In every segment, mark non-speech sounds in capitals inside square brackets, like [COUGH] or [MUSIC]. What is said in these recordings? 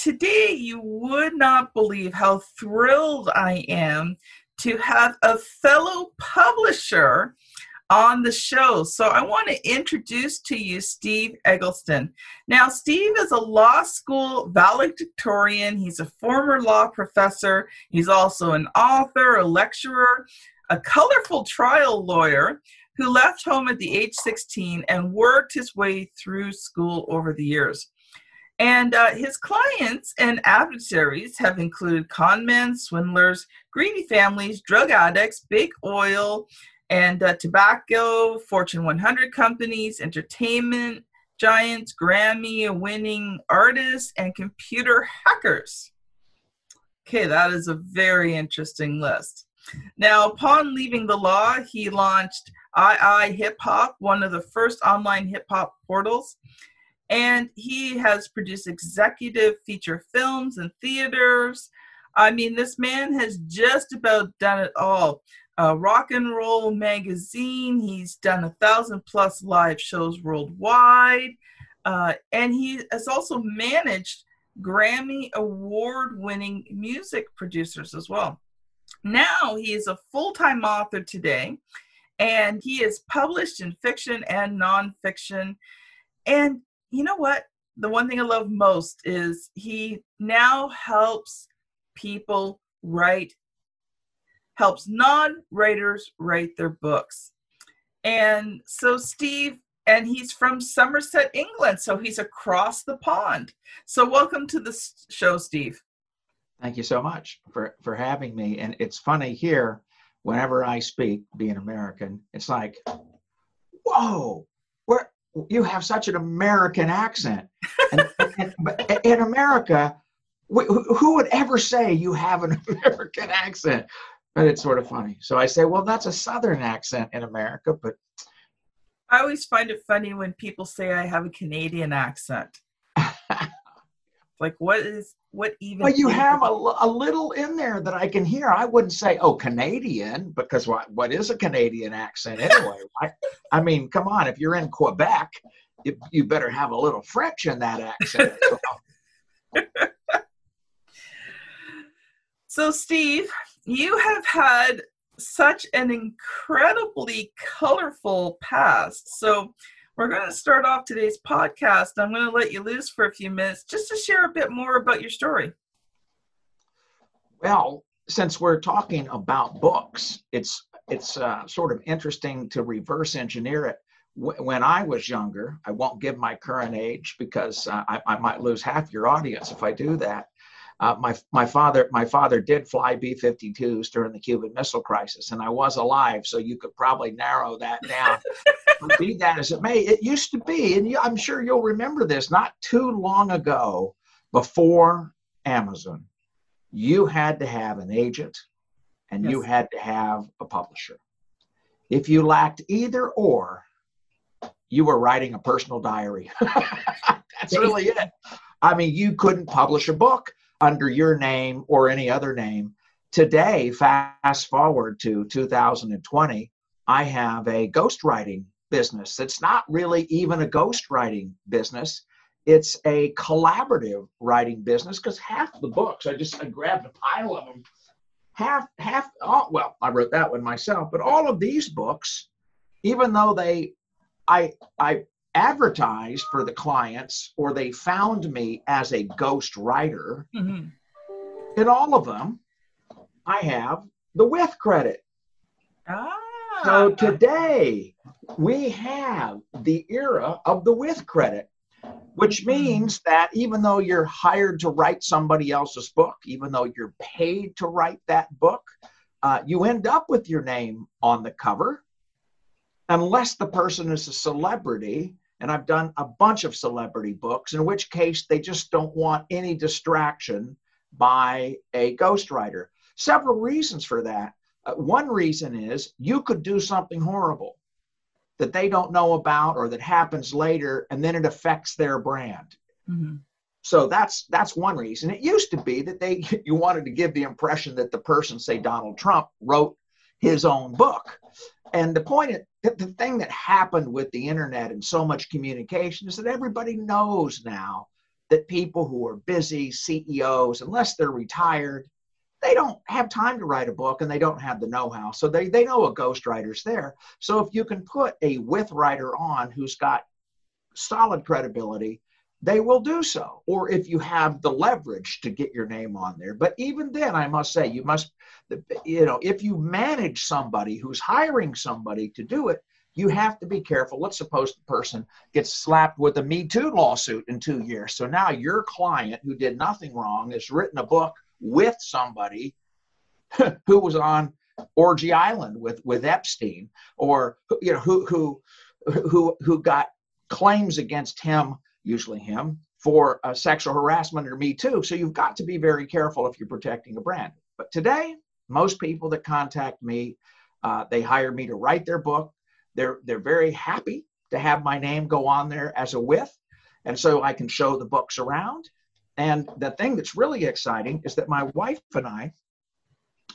today you would not believe how thrilled I am to have a fellow publisher on the show. So I want to introduce to you Steve Eggleston. Now, Steve is a law school valedictorian. He's a former law professor. He's also an author, a lecturer, a colorful trial lawyer who left home at the age 16 and worked his way through school over the years. And uh, his clients and adversaries have included conmen, swindlers, greedy families, drug addicts, big oil, and uh, tobacco, Fortune 100 companies, entertainment giants, Grammy winning artists, and computer hackers. Okay, that is a very interesting list. Now, upon leaving the law, he launched II Hip Hop, one of the first online hip hop portals. And he has produced executive feature films and theaters. I mean, this man has just about done it all. Rock and roll magazine, he's done a thousand plus live shows worldwide. Uh, and he has also managed Grammy award winning music producers as well. Now he is a full time author today, and he is published in fiction and nonfiction. And you know what? The one thing I love most is he now helps people write, helps non writers write their books. And so, Steve, and he's from Somerset, England. So he's across the pond. So, welcome to the show, Steve. Thank you so much for, for having me. And it's funny here, whenever I speak, being American, it's like, whoa, you have such an American accent. And, and, in America, who would ever say you have an [LAUGHS] American accent? But it's sort of funny. So I say, well, that's a Southern accent in America, but. I always find it funny when people say I have a Canadian accent. Like, what is what even? Well, you have a, a little in there that I can hear. I wouldn't say, "Oh, Canadian," because what what is a Canadian accent anyway? [LAUGHS] I, I mean, come on, if you're in Quebec, you, you better have a little French in that accent. [LAUGHS] so, Steve, you have had such an incredibly colorful past. So, we're going to start off today's podcast. I'm going to let you loose for a few minutes just to share a bit more about your story. Well, since we're talking about books, it's it's uh, sort of interesting to reverse engineer it. when I was younger, I won't give my current age because uh, I, I might lose half your audience if I do that. Uh, my my father my father did fly B-52s during the Cuban Missile Crisis, and I was alive, so you could probably narrow that down. [LAUGHS] be that as it may, it used to be, and you, I'm sure you'll remember this. Not too long ago, before Amazon, you had to have an agent, and yes. you had to have a publisher. If you lacked either or, you were writing a personal diary. [LAUGHS] That's really it. I mean, you couldn't publish a book under your name or any other name. Today, fast forward to 2020, I have a ghostwriting business. It's not really even a ghostwriting business. It's a collaborative writing business because half the books, I just I grabbed a pile of them. Half, half, oh, well, I wrote that one myself, but all of these books, even though they, I, I advertised for the clients or they found me as a ghost writer, mm-hmm. in all of them, I have the with credit. Ah. So today we have the era of the with credit, which Mm-hmm. means that even though you're hired to write somebody else's book, even though you're paid to write that book, uh, you end up with your name on the cover, unless the person is a celebrity. And I've done a bunch of celebrity books, in which case they just don't want any distraction by a ghostwriter. Several reasons for that. Uh, one reason is you could do something horrible that they don't know about or that happens later and then it affects their brand Mhm. so that's that's one reason it used to be that they [LAUGHS] you wanted to give the impression that the person say donald trump wrote his own book and the point is, the, thing that happened with the internet and so much communication is that everybody knows now that people who are busy ceos unless they're retired they don't have time to write a book and they don't have the know-how. So they, they know a ghostwriter's there. So if you can put a with writer on who's got solid credibility they will do so. Or if you have the leverage to get your name on there. But even then i must say you must you know if you manage somebody who's hiring somebody to do it you have to be careful let's suppose the person gets slapped with a me too lawsuit in two years so now your client who did nothing wrong has written a book with somebody [LAUGHS] who was on orgy island with with epstein or you know who who who who got claims against him usually him, for uh, sexual harassment or Me Too. So you've got to be very careful if you're protecting a brand. But today, most people that contact me, uh, they hire me to write their book. They're they're very happy to have my name go on there as a with, and so I can show the books around. And the thing that's really exciting is that my wife and I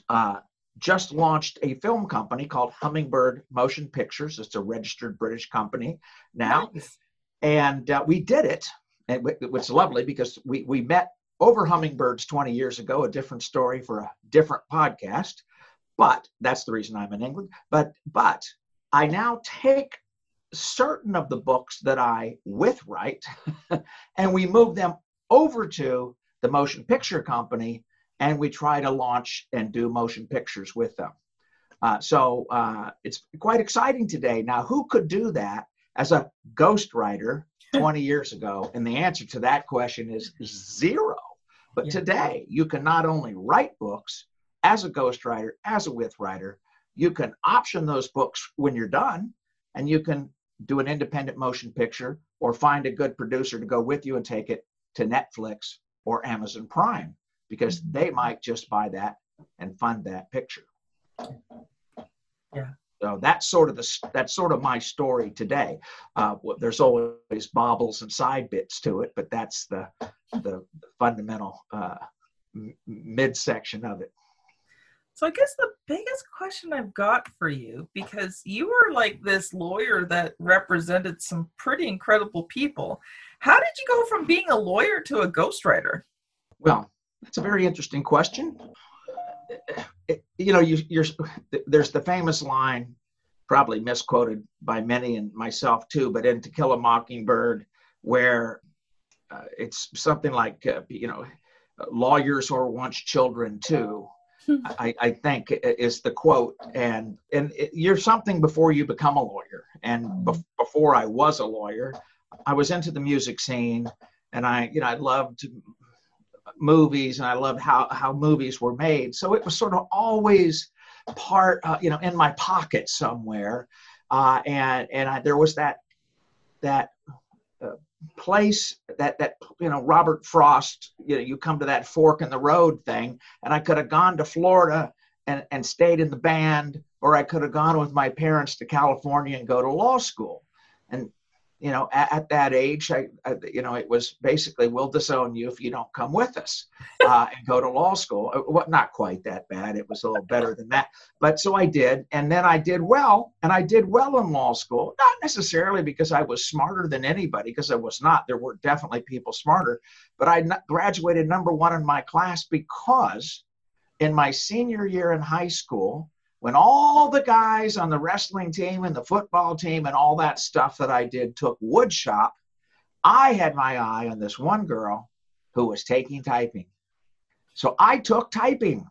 uh, just launched a film company called Hummingbird Motion Pictures. It's a registered British company now Nice. and uh, we did it and it was lovely because we, we met over hummingbirds 20 years ago a different story for a different podcast but that's the reason i'm in england but but i now take certain of the books that i with write [LAUGHS] and we move them over to the motion picture company and we try to launch and do motion pictures with them uh, so uh, it's quite exciting today now who could do that as a ghostwriter [LAUGHS] 20 years ago? And the answer to that question is zero. But Yeah. today, you can not only write books as a ghostwriter, as a with writer, you can option those books when you're done, and you can do an independent motion picture or find a good producer to go with you and take it to Netflix or Amazon Prime because they mm-hmm. might just buy that and fund that picture. Yeah. So that's sort of the that's sort of my story today. Uh, there's always bobbles and side bits to it, but that's the the fundamental uh, m- midsection of it. So I guess the biggest question I've got for you, because you were like this lawyer that represented some pretty incredible people. How did you go from being a lawyer to a ghostwriter? Well, that's a very interesting question. You know, you, you're there's the famous line, probably misquoted by many and myself too, but in To Kill a Mockingbird, where uh, it's something like, uh, you know, lawyers or once children too. I, I think is the quote, and and it, you're something before you become a lawyer. And bef- before I was a lawyer, I was into the music scene, and I, you know, I loved movies, and I loved how how movies were made. So it was sort of always part, uh, you know, in my pocket somewhere, uh, and and I, there was that that uh, place that that you know Robert Frost, you know, you come to that fork in the road thing, and I could have gone to Florida and and stayed in the band, or I could have gone with my parents to California and go to law school, and you know at, at that age I, I you know it was basically we'll disown you if you don't come with us [LAUGHS] uh, and go to law school. Uh, what not quite that bad. It was a little better than that. But so i did. And then i did well. And i did well in law school. Not necessarily because i was smarter than anybody because i was not. There were definitely people smarter. But I graduated number one in my class because in my senior year in high school when all the guys on the wrestling team and the football team and all that stuff that i did took wood shop i had my eye on this one girl who was taking typing so i took typing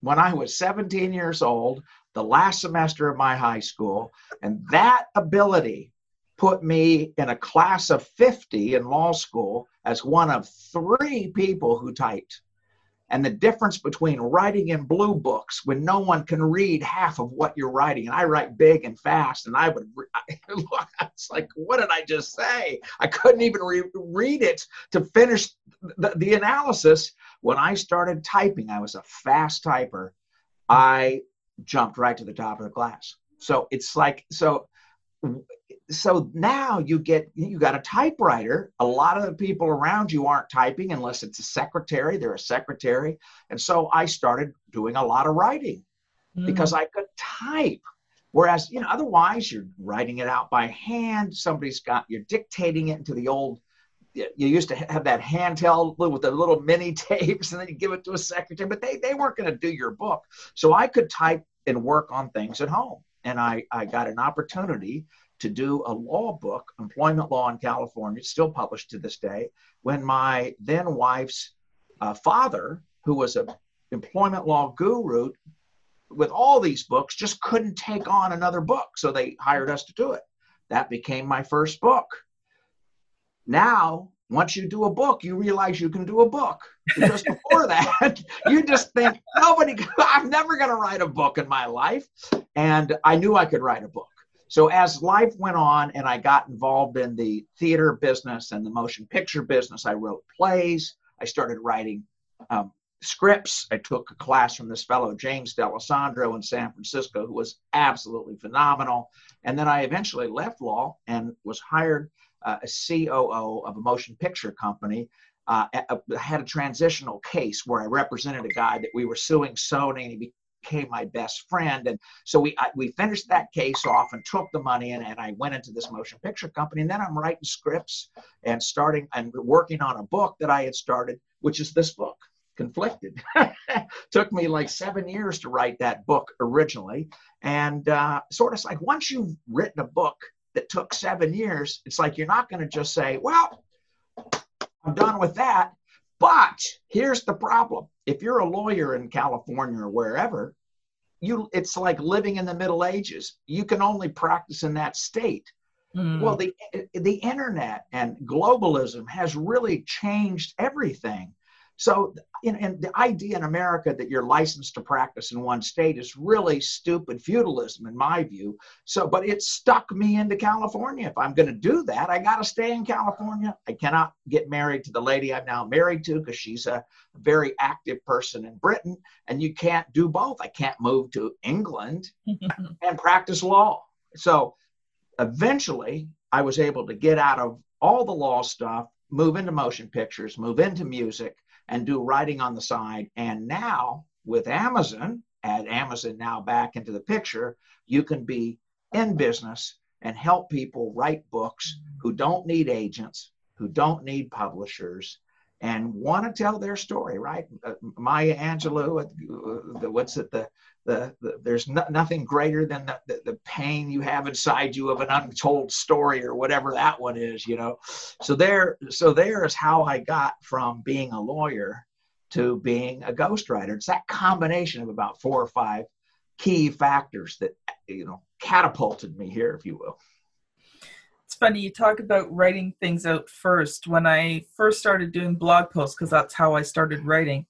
when I was 17 years old, the last semester of my high school. And that ability put me in a class of 50 in law school as one of three people who typed and the difference between writing in blue books when no one can read half of what you're writing. And i write big and fast and i would [LAUGHS] look it's like what did i just say? I couldn't even re- read it to finish the, the analysis. When i started typing i was a fast typer. I jumped right to the top of the class. So it's like so so now you get you got a typewriter. A lot of the people around you aren't typing unless it's a secretary. They're a secretary. And so i started doing a lot of writing mm. because i could type. Whereas you know otherwise you're writing it out by hand. Somebody's got you're dictating it into the old you used to have that handheld with the little mini [LAUGHS] tapes and then you give it to a secretary but they, they weren't going to do your book. So i could type and work on things at home. And i, I got an opportunity to do a law book, employment law in California, still published to this day, when my then wife's uh, father, who was an employment law guru with all these books, just couldn't take on another book. So they hired us to do it. That became my first book. Now, once you do a book, you realize you can do a book. Because before [LAUGHS] that, you just think, nobody, [LAUGHS] I'm never going to write a book in my life. And I knew I could write a book. So as life went on and I got involved in the theater business and the motion picture business, I wrote plays. I started writing um, scripts. I took a class from this fellow, James D'Alessandro in San Francisco, who was absolutely phenomenal. And then I eventually left law and was hired uh, as COO of a motion picture company. Uh, I had a transitional case where I represented a guy that we were suing Sony and he became my best friend. And so we I, we finished that case off and took the money and, and I went into this motion picture company. And then I'm writing scripts and starting and working on a book that I had started, which is this book. Conflicted. [LAUGHS] Took me like seven years to write that book originally. And uh, sort of like once you've written a book that took seven years, it's like you're not going to just say, well, I'm done with that. But here's the problem. If you're a lawyer in California or wherever, you it's like living in the Middle Ages. You can only practice in that state. Mm. Well, the the internet and globalism has really changed everything. So, in, in the idea in America that you're licensed to practice in one state is really stupid feudalism, in my view. So, but it stuck me into California. If I'm going to do that, I got to stay in California. I cannot get married to the lady I'm now married to because she's a very active person in Britain, and you can't do both. I can't move to England [LAUGHS] and practice law. So, eventually, I was able to get out of all the law stuff, move into motion pictures, move into music and do writing on the side. And now with Amazon, add Amazon now back into the picture, you can be in business and help people write books who don't need agents, who don't need publishers, and want to tell their story, right? Uh, Maya Angelou, uh, what's it, the, the, the there's no, nothing greater than the, the, the, pain you have inside you of an untold story or whatever that one is, you know? So there, so there is how I got from being a lawyer to being a ghostwriter. It's that combination of about four or five key factors that, you know, catapulted me here, if you will it's funny you talk about writing things out first when i first started doing blog posts because that's how i started writing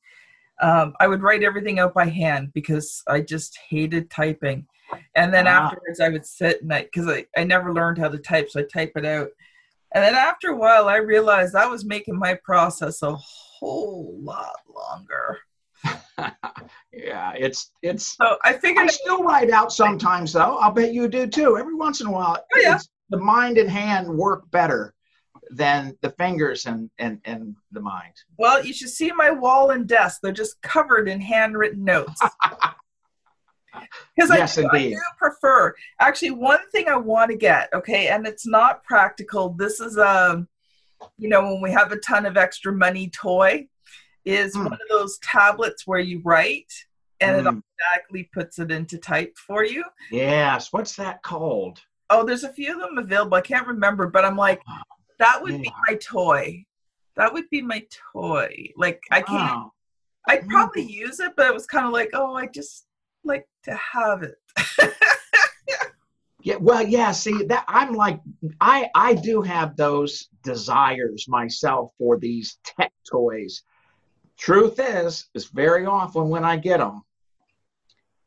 um, i would write everything out by hand because i just hated typing and then wow. afterwards i would sit and i because I, I never learned how to type so i type it out and then after a while i realized i was making my process a whole lot longer [LAUGHS] yeah, it's it's. So I figured I still write out sometimes, though. I'll bet you do too. Every once in a while, oh, yeah the mind and hand work better than the fingers and, and, and the mind. Well, you should see my wall and desk. They're just covered in handwritten notes. [LAUGHS] Because yes, I, I, do prefer. Actually, one thing I want to get, okay, and it's not practical. This is a, um, you know, when we have a ton of extra money toy, is mm. one of those tablets where you write and mm. it hmm. automatically puts it into type for you. Yes. What's that called? oh, there's a few of them available. I can't remember, but I'm like, that would yeah. be my toy. That would be my toy. Like I can't. I'd mm. probably use it, but it was kind of like, oh, I just like to have it. [LAUGHS] yeah, well, yeah. See, that I'm like, I I do have those desires myself for these tech toys. Truth is, is very often when I get them,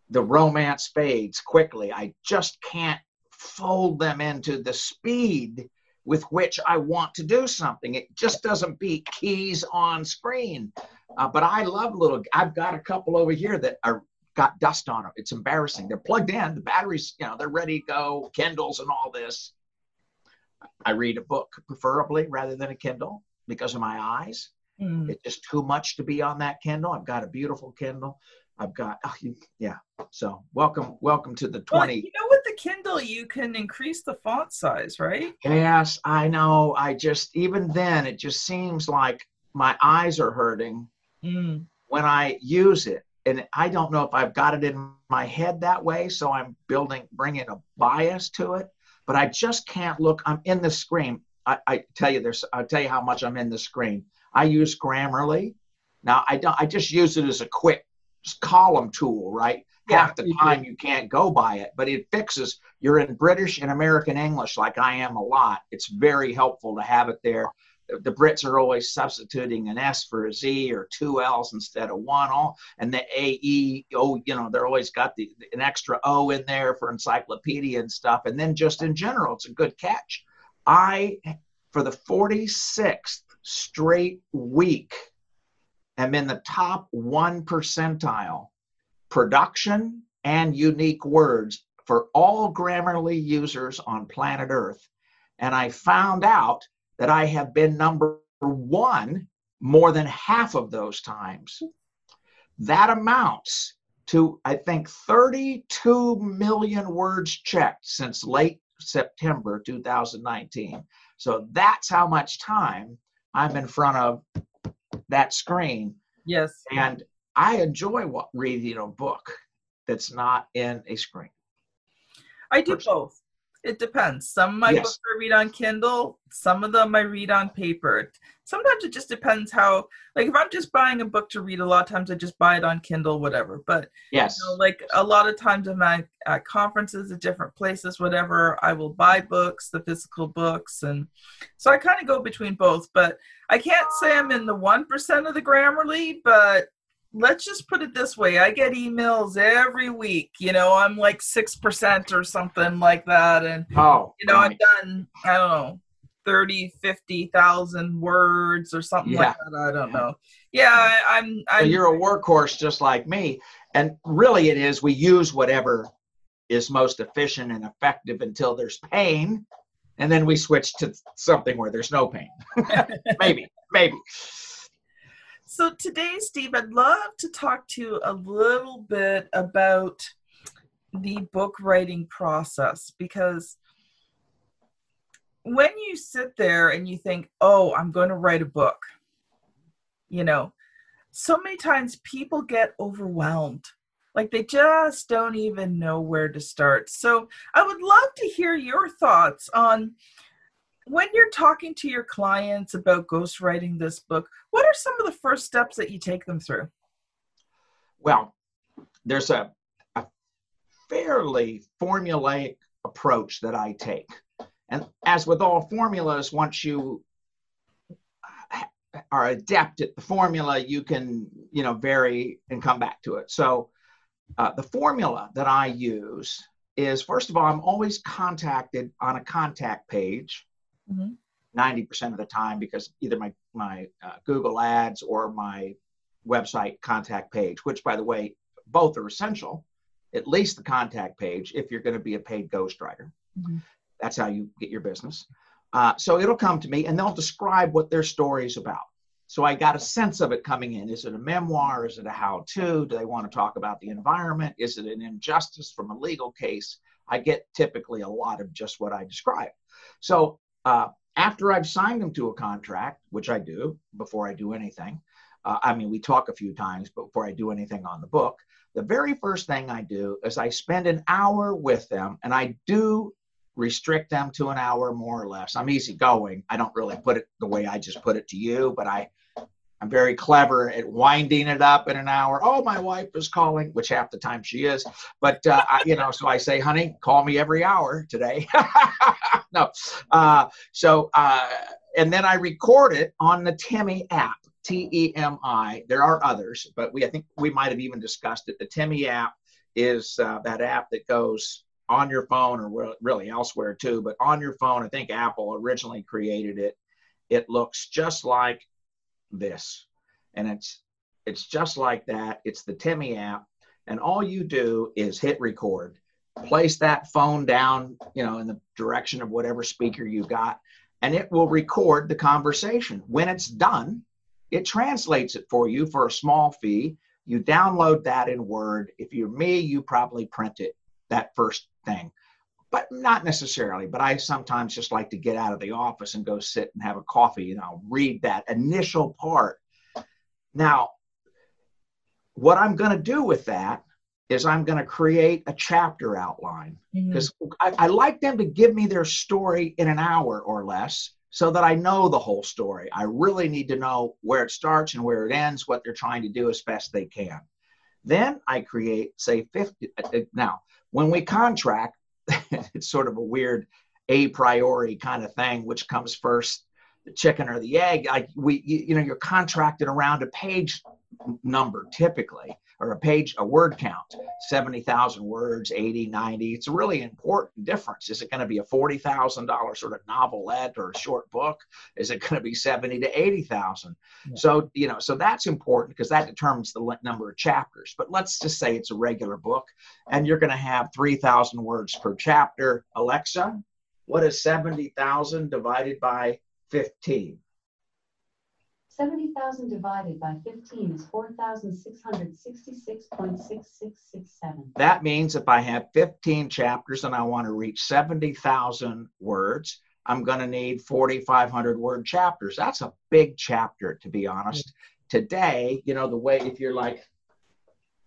the romance fades quickly. I just can't fold them into the speed with which I want to do something. It just doesn't beat keys on screen. Uh, but I love little. I've got a couple over here that are got dust on them. It's embarrassing. They're plugged in. The batteries, you know, they're ready to go. Kindles and all this. I read a book preferably rather than a Kindle because of my eyes. Mm. It's just too much to be on that Kindle. I've got a beautiful Kindle. I've got, oh, yeah. So welcome, welcome to the 20. Well, you know, Kindle, you can increase the font size, right? Yes, I know. I just, even then, it just seems like my eyes are hurting mm. when I use it. And I don't know if I've got it in my head that way. So I'm building, bringing a bias to it, but I just can't look. I'm in the screen. I, I tell you, there's, I'll tell you how much I'm in the screen. I use Grammarly. Now I don't, I just use it as a quick column tool, right? Yeah, Half the time you can't go by it, but it fixes. You're in British and American English, like I am a lot. It's very helpful to have it there. The Brits are always substituting an S for a Z or two L's instead of one. All and the A E O, you know, they're always got the an extra O in there for encyclopedia and stuff. And then just in general, it's a good catch. I for the 46th straight week am in the top one percentile production and unique words for all Grammarly users on planet Earth. And I found out that I have been number one more than half of those times. That amounts to, I think, 32 million words checked since late September 2019. So that's how much time I'm in front of that screen. Yes. And I enjoy what, reading a book that's not in a screen. I do Personally. both. It depends. Some of my yes. books I read on Kindle, some of them I read on paper. Sometimes it just depends how, like, if I'm just buying a book to read, a lot of times I just buy it on Kindle, whatever. But, yes, you know, like, a lot of times I'm at, at conferences at different places, whatever, I will buy books, the physical books. And so I kind of go between both. But I can't say I'm in the 1% of the Grammarly, but let's just put it this way i get emails every week you know i'm like 6% or something like that and oh you know right. i've done i don't know 30 50,000 words or something yeah. like that i don't know yeah I, am I'm, so you're a workhorse just like me and really it is we use whatever is most efficient and effective until there's pain and then we switch to something where there's no pain [LAUGHS] maybe maybe so today, Steve, I'd love to talk to you a little bit about the book writing process because when you sit there and you think, oh, I'm going to write a book, you know, so many times people get overwhelmed. Like they just don't even know where to start. So I would love to hear your thoughts on when you're talking to your clients about ghostwriting this book, what are some of the first steps that you take them through? Well, there's a, a fairly formulaic approach that I take. And as with all formulas, once you are adept at the formula, you can, you know, vary and come back to it. So uh, the formula that I use is first of all, I'm always contacted on a contact page mm-hmm. 90% of the time because either my, my uh, Google ads or my website contact page, which by the way, both are essential, at least the contact page if you're going to be a paid ghostwriter. Mm-hmm. That's how you get your business. Uh, so it'll come to me and they'll describe what their story is about. So I got a sense of it coming in. Is it a memoir? Is it a how to? Do they want to talk about the environment? Is it an injustice from a legal case? I get typically a lot of just what I describe. So uh, after I've signed them to a contract, which I do before I do anything, uh, I mean, we talk a few times before I do anything on the book. The very first thing I do is I spend an hour with them, and I do restrict them to an hour more or less. I'm easygoing. I don't really put it the way I just put it to you, but I I'm very clever at winding it up in an hour. Oh, my wife is calling, which half the time she is. But uh, I, you know, so I say, honey, call me every hour today. [LAUGHS] no, uh, so uh, and then I record it on the Temi app. T E M I. There are others, but we I think we might have even discussed it. The Temi app is uh, that app that goes on your phone or really elsewhere too, but on your phone. I think Apple originally created it. It looks just like this. And it's it's just like that. It's the Temi app. And all you do is hit record. Place that phone down, you know, in the direction of whatever speaker you got, and it will record the conversation. When it's done, it translates it for you for a small fee. You download that in Word. If you're me, you probably print it, that first thing but not necessarily. But I sometimes just like to get out of the office and go sit and have a coffee and I'll read that initial part. Now, what I'm going to do with that is I'm going to create a chapter outline because mm-hmm. I, I, like them to give me their story in an hour or less so that I know the whole story. I really need to know where it starts and where it ends, what they're trying to do as best they can. Then I create, say, 50. Uh, uh, now, when we contract, [LAUGHS] it's sort of a weird a priori kind of thing, which comes first, the chicken or the egg. Like we, you, you know, you're contracted around a page number typically or a page a word count 70,000 words 80 90 it's a really important difference. Is it going to be a $40,000 sort of novelette or a short book? Is it going to be 70 to 80,000 yeah. so you know so that's important because that determines the number of chapters. But let's just say it's a regular book and you're going to have 3,000 words per chapter. Alexa what is 70,000 divided by 15 70,000 divided by 15 is 4,666.6667. That means if I have 15 chapters and I want to reach 70,000 words, I'm going to need 4,500 word chapters. That's a big chapter, to be honest. Mm. Today, you know, the way if you're like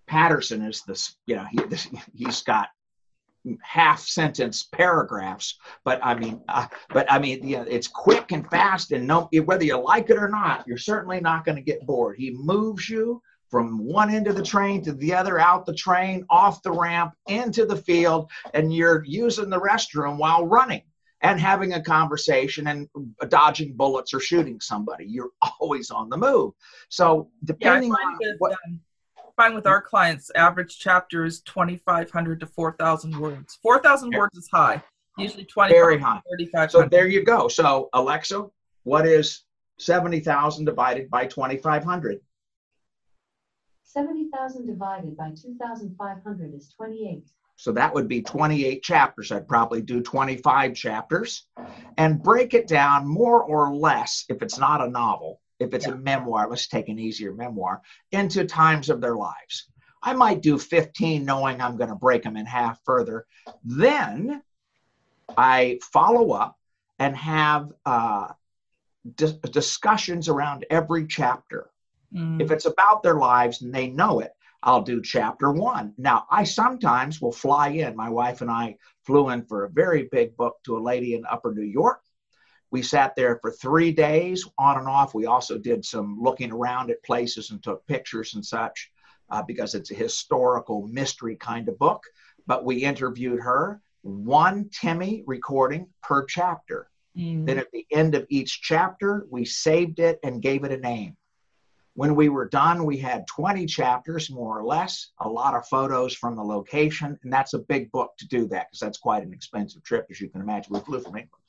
Patterson is this, you know, he, this, he's got half sentence paragraphs but i mean uh, but i mean yeah, it's quick and fast and no whether you like it or not you're certainly not going to get bored. He moves you from one end of the train to the other out the train off the ramp into the field and you're using the restroom while running and having a conversation and dodging bullets or shooting somebody. You're always on the move. So depending yeah, on what um, find with our clients, average chapter is 2,500 to 4,000 words. 4,000 words is high. Usually 20. Very high. 35. So there you go. So Alexa, what is 70,000 divided by 2,500? 70,000 divided by 2,500 is 28. So that would be 28 chapters. I'd probably do 25 chapters and break it down more or less if it's not a novel if it's yeah. a memoir, let's take an easier memoir, into times of their lives. I might do 15 knowing I'm going to break them in half further. Then I follow up and have uh, di- discussions around every chapter. Mm. If it's about their lives and they know it, I'll do chapter one. Now, I sometimes will fly in. My wife and I flew in for a very big book to a lady in Upper New York we sat there for three days on and off. We also did some looking around at places and took pictures and such uh, because it's a historical mystery kind of book. But we interviewed her, one Temi recording per chapter. Mm. Then at the end of each chapter, we saved it and gave it a name. When we were done, we had 20 chapters, more or less, a lot of photos from the location. And that's a big book to do that because that's quite an expensive trip, as you can imagine. We flew from England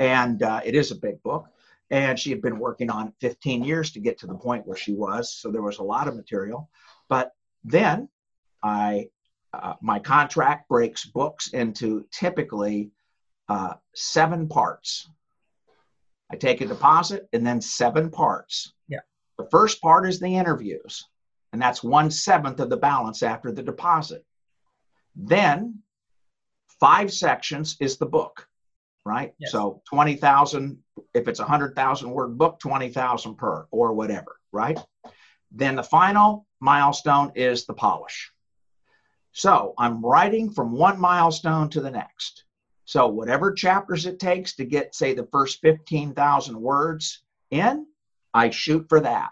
and uh, it is a big book. And she had been working on it 15 years to get to the point where she was, so there was a lot of material. But then I, uh, my contract breaks books into typically uh, seven parts. I take a deposit and then seven parts. Yeah. The first part is the interviews, and that's one seventh of the balance after the deposit. Then five sections is the book right? Yes. So 20,000, if it's a 100,000 word book, 20,000 per or whatever, right? Then the final milestone is the polish. So I'm writing from one milestone to the next. So whatever chapters it takes to get, say, the first 15,000 words in, I shoot for that.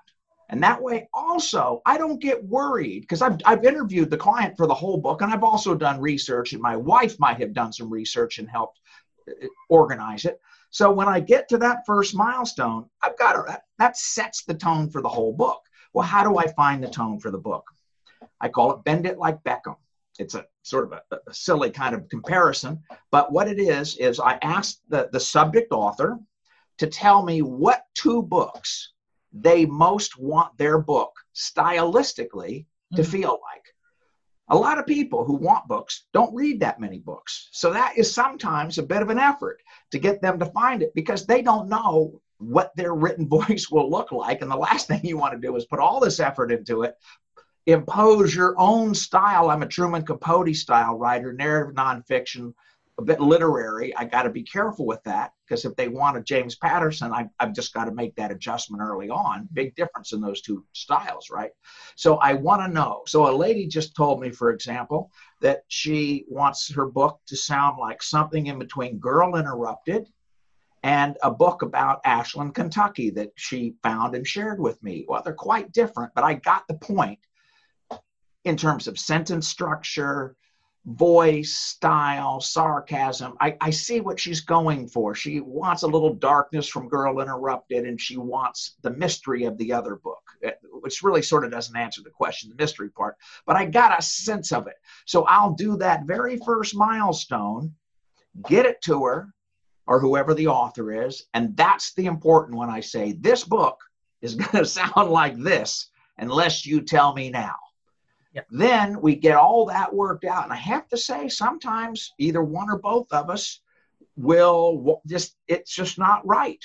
And that way, also, I don't get worried because I've, I've interviewed the client for the whole book and I've also done research, and my wife might have done some research and helped uh, organize it. So when I get to that first milestone, I've got to, that sets the tone for the whole book. Well, how do I find the tone for the book? I call it Bend It Like Beckham. It's a sort of a, a silly kind of comparison, but what it is, is I ask the, the subject author to tell me what two books they most want their book stylistically to mm-hmm. feel like. A lot of people who want books don't read that many books. So that is sometimes a bit of an effort to get them to find it because they don't know what their written [LAUGHS] voice will look like. And the last thing you want to do is put all this effort into it, impose your own style. I'm a Truman Capote style writer, narrative nonfiction, a bit literary. I got to be careful with that because if they want a James Patterson, I, I've just got to make that adjustment early on. Mm-hmm. Big difference in those two styles, right? So I want to know. So a lady just told me, for example, that she wants her book to sound like something in between Girl Interrupted and a book about Ashland, Kentucky that she found and shared with me. Well, they're quite different, but I got the point in terms of sentence structure, voice, style, sarcasm. I, I see what she's going for. She wants a little darkness from Girl Interrupted, and she wants the mystery of the other book, which really sort of doesn't answer the question, the mystery part. But I got a sense of it. So I'll do that very first milestone, get it to her, or whoever the author is. And that's the important one I say, this book is [LAUGHS] going to sound like this unless you tell me now. Then we get all that worked out. And I have to say, sometimes either one or both of us will just, it's just not right.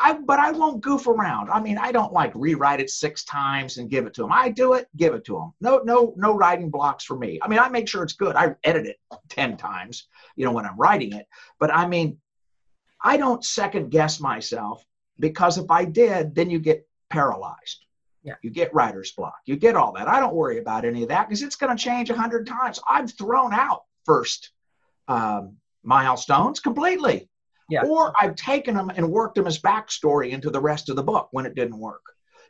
I, but I won't goof around. I mean, I don't like rewrite it six times and give it to them. I do it, give it to them. No, no, no writing blocks for me. I mean, I make sure it's good. I edit it ten times, you know, when I'm writing it. But I mean, I don't second guess myself because if I did, then you get paralyzed. Yeah. You get writer's block. You get all that. I don't worry about any of that because it's going to change a hundred times. I've thrown out first um, milestones completely. Yeah. Or I've taken them and worked them as backstory into the rest of the book when it didn't work,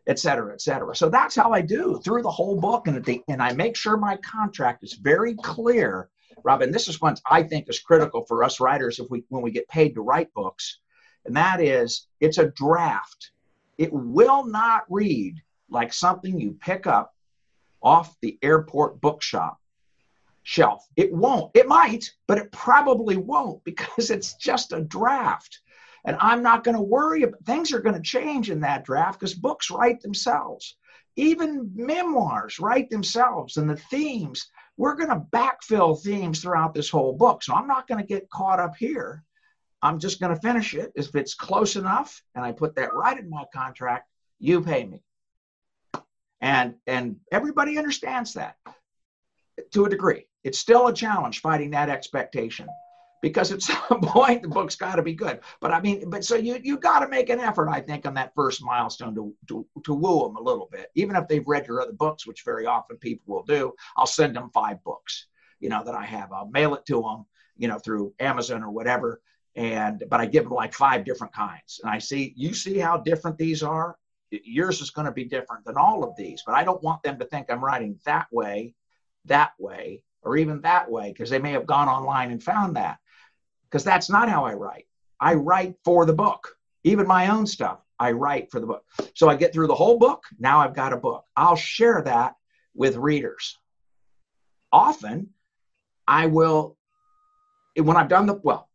et cetera, et cetera. So that's how I do through the whole book. And, the, and I make sure my contract is very clear, Robin. This is what I think is critical for us writers if we when we get paid to write books. And that is it's a draft. It will not read like something you pick up off the airport bookshop shelf. It won't. It might, but it probably won't because [LAUGHS] it's just a draft. And I'm not going to worry about things are going to change in that draft because books write themselves. Even memoirs write themselves and the themes. We're going to backfill themes throughout this whole book. So I'm not going to get caught up here. I'm just going to finish it. If it's close enough and I put that right in my contract, you pay me and and everybody understands that to a degree. It's still a challenge fighting that expectation because at [LAUGHS] some point the book's got to be good. But i mean but so you you got to make an effort i think on that first milestone to, to to woo them a little bit. Even if they've read your other books which very often people will do i'll send them five books you know that i have. I'll mail it to them you know through amazon or whatever. And but i give them like five different kinds. And i see you see how different these are yours is going to be different than all of these but i don't want them to think i'm writing that way that way or even that way because they may have gone online and found that. Because that's not how i write. I write for the book. Even my own stuff i write for the book. So i get through the whole book now i've got a book. I'll share that with readers. Often i will when i've done the well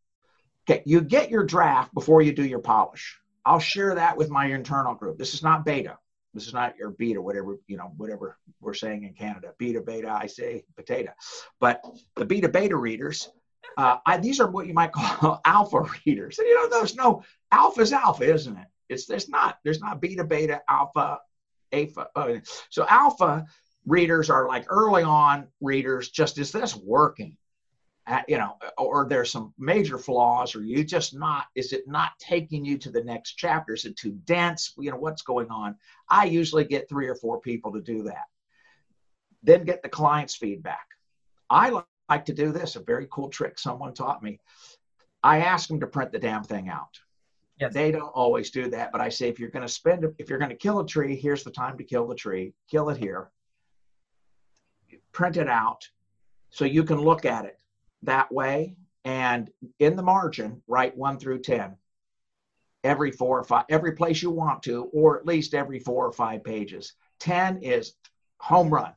okay you get your draft before you do your polish I'll share that with my internal group. This is not beta. This is not your beta, whatever, you know, whatever we're saying in Canada. Beta, beta, I say potato. But the beta beta readers, uh, I, these are what you might call [LAUGHS] alpha readers. And, you know, there's no alpha's alpha, isn't it? It's there's not. There's not beta, beta, alpha, alpha. Oh, so alpha readers are like early on readers. Just is this working? You know, or there's some major flaws, or you just not, is it not taking you to the next chapter? Is it too dense? You know, what's going on? I usually get three or four people to do that. Then get the client's feedback. I like to do this, a very cool trick someone taught me. I ask them to print the damn thing out. Yes. They don't always do that, but I say if you're going to spend, if you're going to kill a tree, here's the time to kill the tree. Kill it here. Print it out so you can look at it that way. And in the margin, write one through 10 every four or five, every place you want to, or at least every four or five pages. 10 is home run.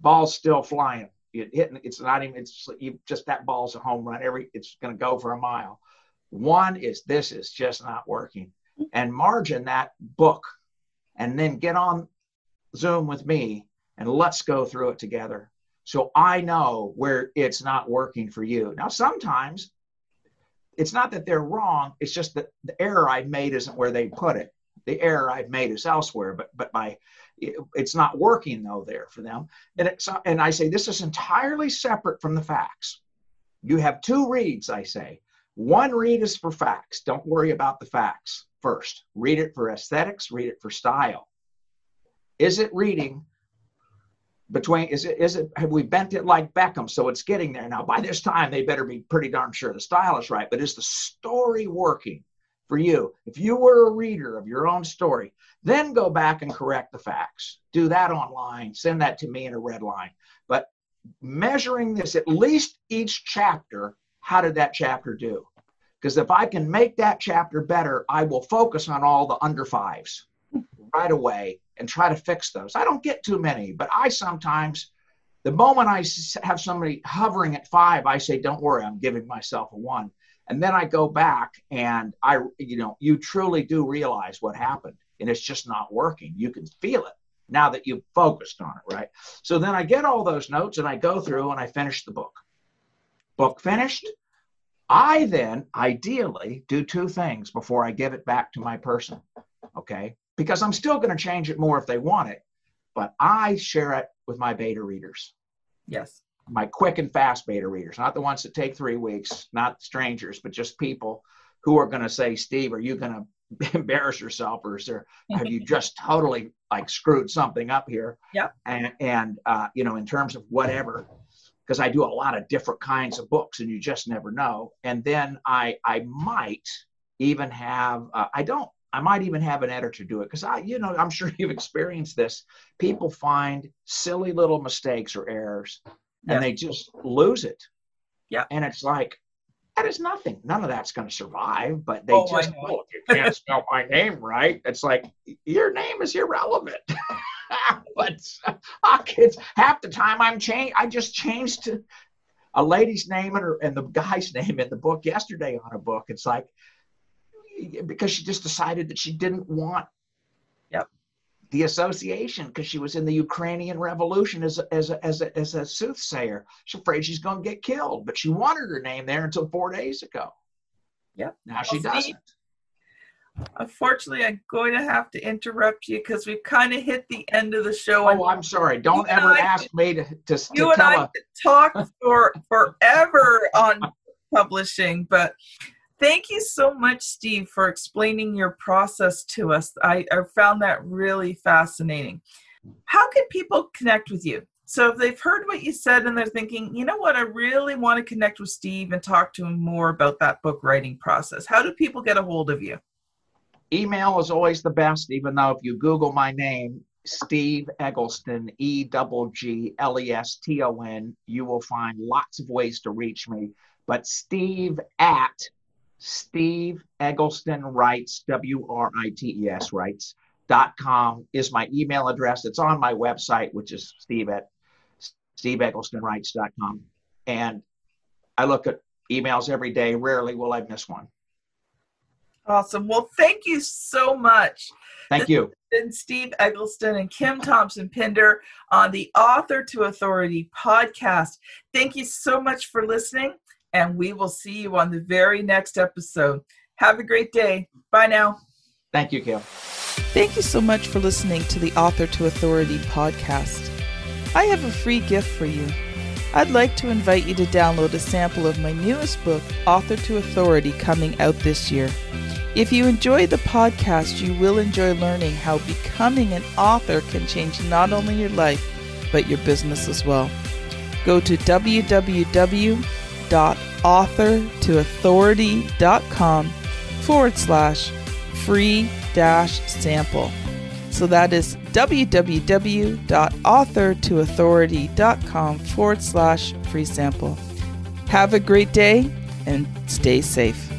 Ball's still flying. It hitting, it's not even, it's just that ball's a home run. Every, it's going to go for a mile. One is this is just not working. And margin that book and then get on Zoom with me and let's go through it together. So I know where it's not working for you. Now, sometimes it's not that they're wrong, it's just that the error I've made isn't where they put it. The error I've made is elsewhere, but but by it's not working though there for them. And it's and I say this is entirely separate from the facts. You have two reads, I say. One read is for facts. Don't worry about the facts first. Read it for aesthetics, read it for style. Is it reading between is it is it have we bent it like Beckham? So it's getting there. Now by this time they better be pretty darn sure the style is right. But is the story working for you? If you were a reader of your own story then go back and correct the facts. Do that online. Send that to me in a red line. But measuring this at least each chapter how did that chapter do? Because if I can make that chapter better I will focus on all the under fives right away and try to fix those. I don't get too many, but I sometimes, the moment I have somebody hovering at five, I say, don't worry, I'm giving myself a one. And then I go back and I, you know, you truly do realize what happened and it's just not working. You can feel it now that you've focused on it, right? So then I get all those notes and I go through and I finish the book. Book finished. I then ideally do two things before I give it back to my person. Okay because I'm still going to change it more if they want it, but I share it with my beta readers. Yes. My quick and fast beta readers, not the ones that take three weeks, not strangers, but just people who are going to say, Steve, are you going [LAUGHS] to embarrass yourself or is there, have you [LAUGHS] just totally like screwed something up here? Yeah. And, and uh, you know, in terms of whatever, because I do a lot of different kinds of books and you just never know. And then I, I might even have, uh, I don't I might even have an editor do it because I, you know, I'm [LAUGHS] sure you've experienced this. People find silly little mistakes or errors and Yeah. they just lose it. Yeah. And it's like, that is nothing. None of that's going to survive, but they Oh, just, oh, you can't spell my name right. It's like, your name is irrelevant. [LAUGHS] but uh, kids, half the time I'm changed, I just changed to a lady's name and, her, and the guy's [LAUGHS] name in the book yesterday on a book. It's like, because she just decided that she didn't want Yep. the association because she was in the Ukrainian Revolution as a, as a, as a, as a soothsayer. She's afraid she's going to get killed, but she wanted her name there until four days ago. Yep. Now she Well, see, doesn't. Unfortunately, I'm going to have to interrupt you because we've kind of hit the end of the show. Oh, I'm sorry. Don't You ever ask me to, to, to you and I a, could talk for forever on publishing, but thank you so much, Steve, for explaining your process to us. I, I found that really fascinating. How can people connect with you? So if they've heard what you said and they're thinking, you know what, I really want to connect with Steve and talk to him more about that book writing process. How do people get a hold of you? email is always the best, even though if you Google my name, Steve Eggleston, E G L E S T O N, you will find lots of ways to reach me. But Steve at Steve Eggleston Writes, W R I T E S Writes, dot com is my email address. It's on my website, which is Steve at SteveEgglestonWrites.com. And I look at emails every day. Rarely will I miss one. Awesome. Well, thank you so much. Thank you. been Steve Eggleston and Kim Thompson Pinder on the Author to Authority podcast. Thank you so much for listening, and we will see you on the very next episode. Have a great day. Bye now. Thank you, Kim. Thank you so much for listening to the Author to Authority podcast. I have a free gift for you. I'd like to invite you to download a sample of my newest book, Author to Authority, coming out this year. If you enjoy the podcast, you will enjoy learning how becoming an author can change not only your life, but your business as well. Go to www.authortoauthority.com forward slash free dash sample. So that is www.authortoauthority.com forward slash free sample. Have a great day and stay safe.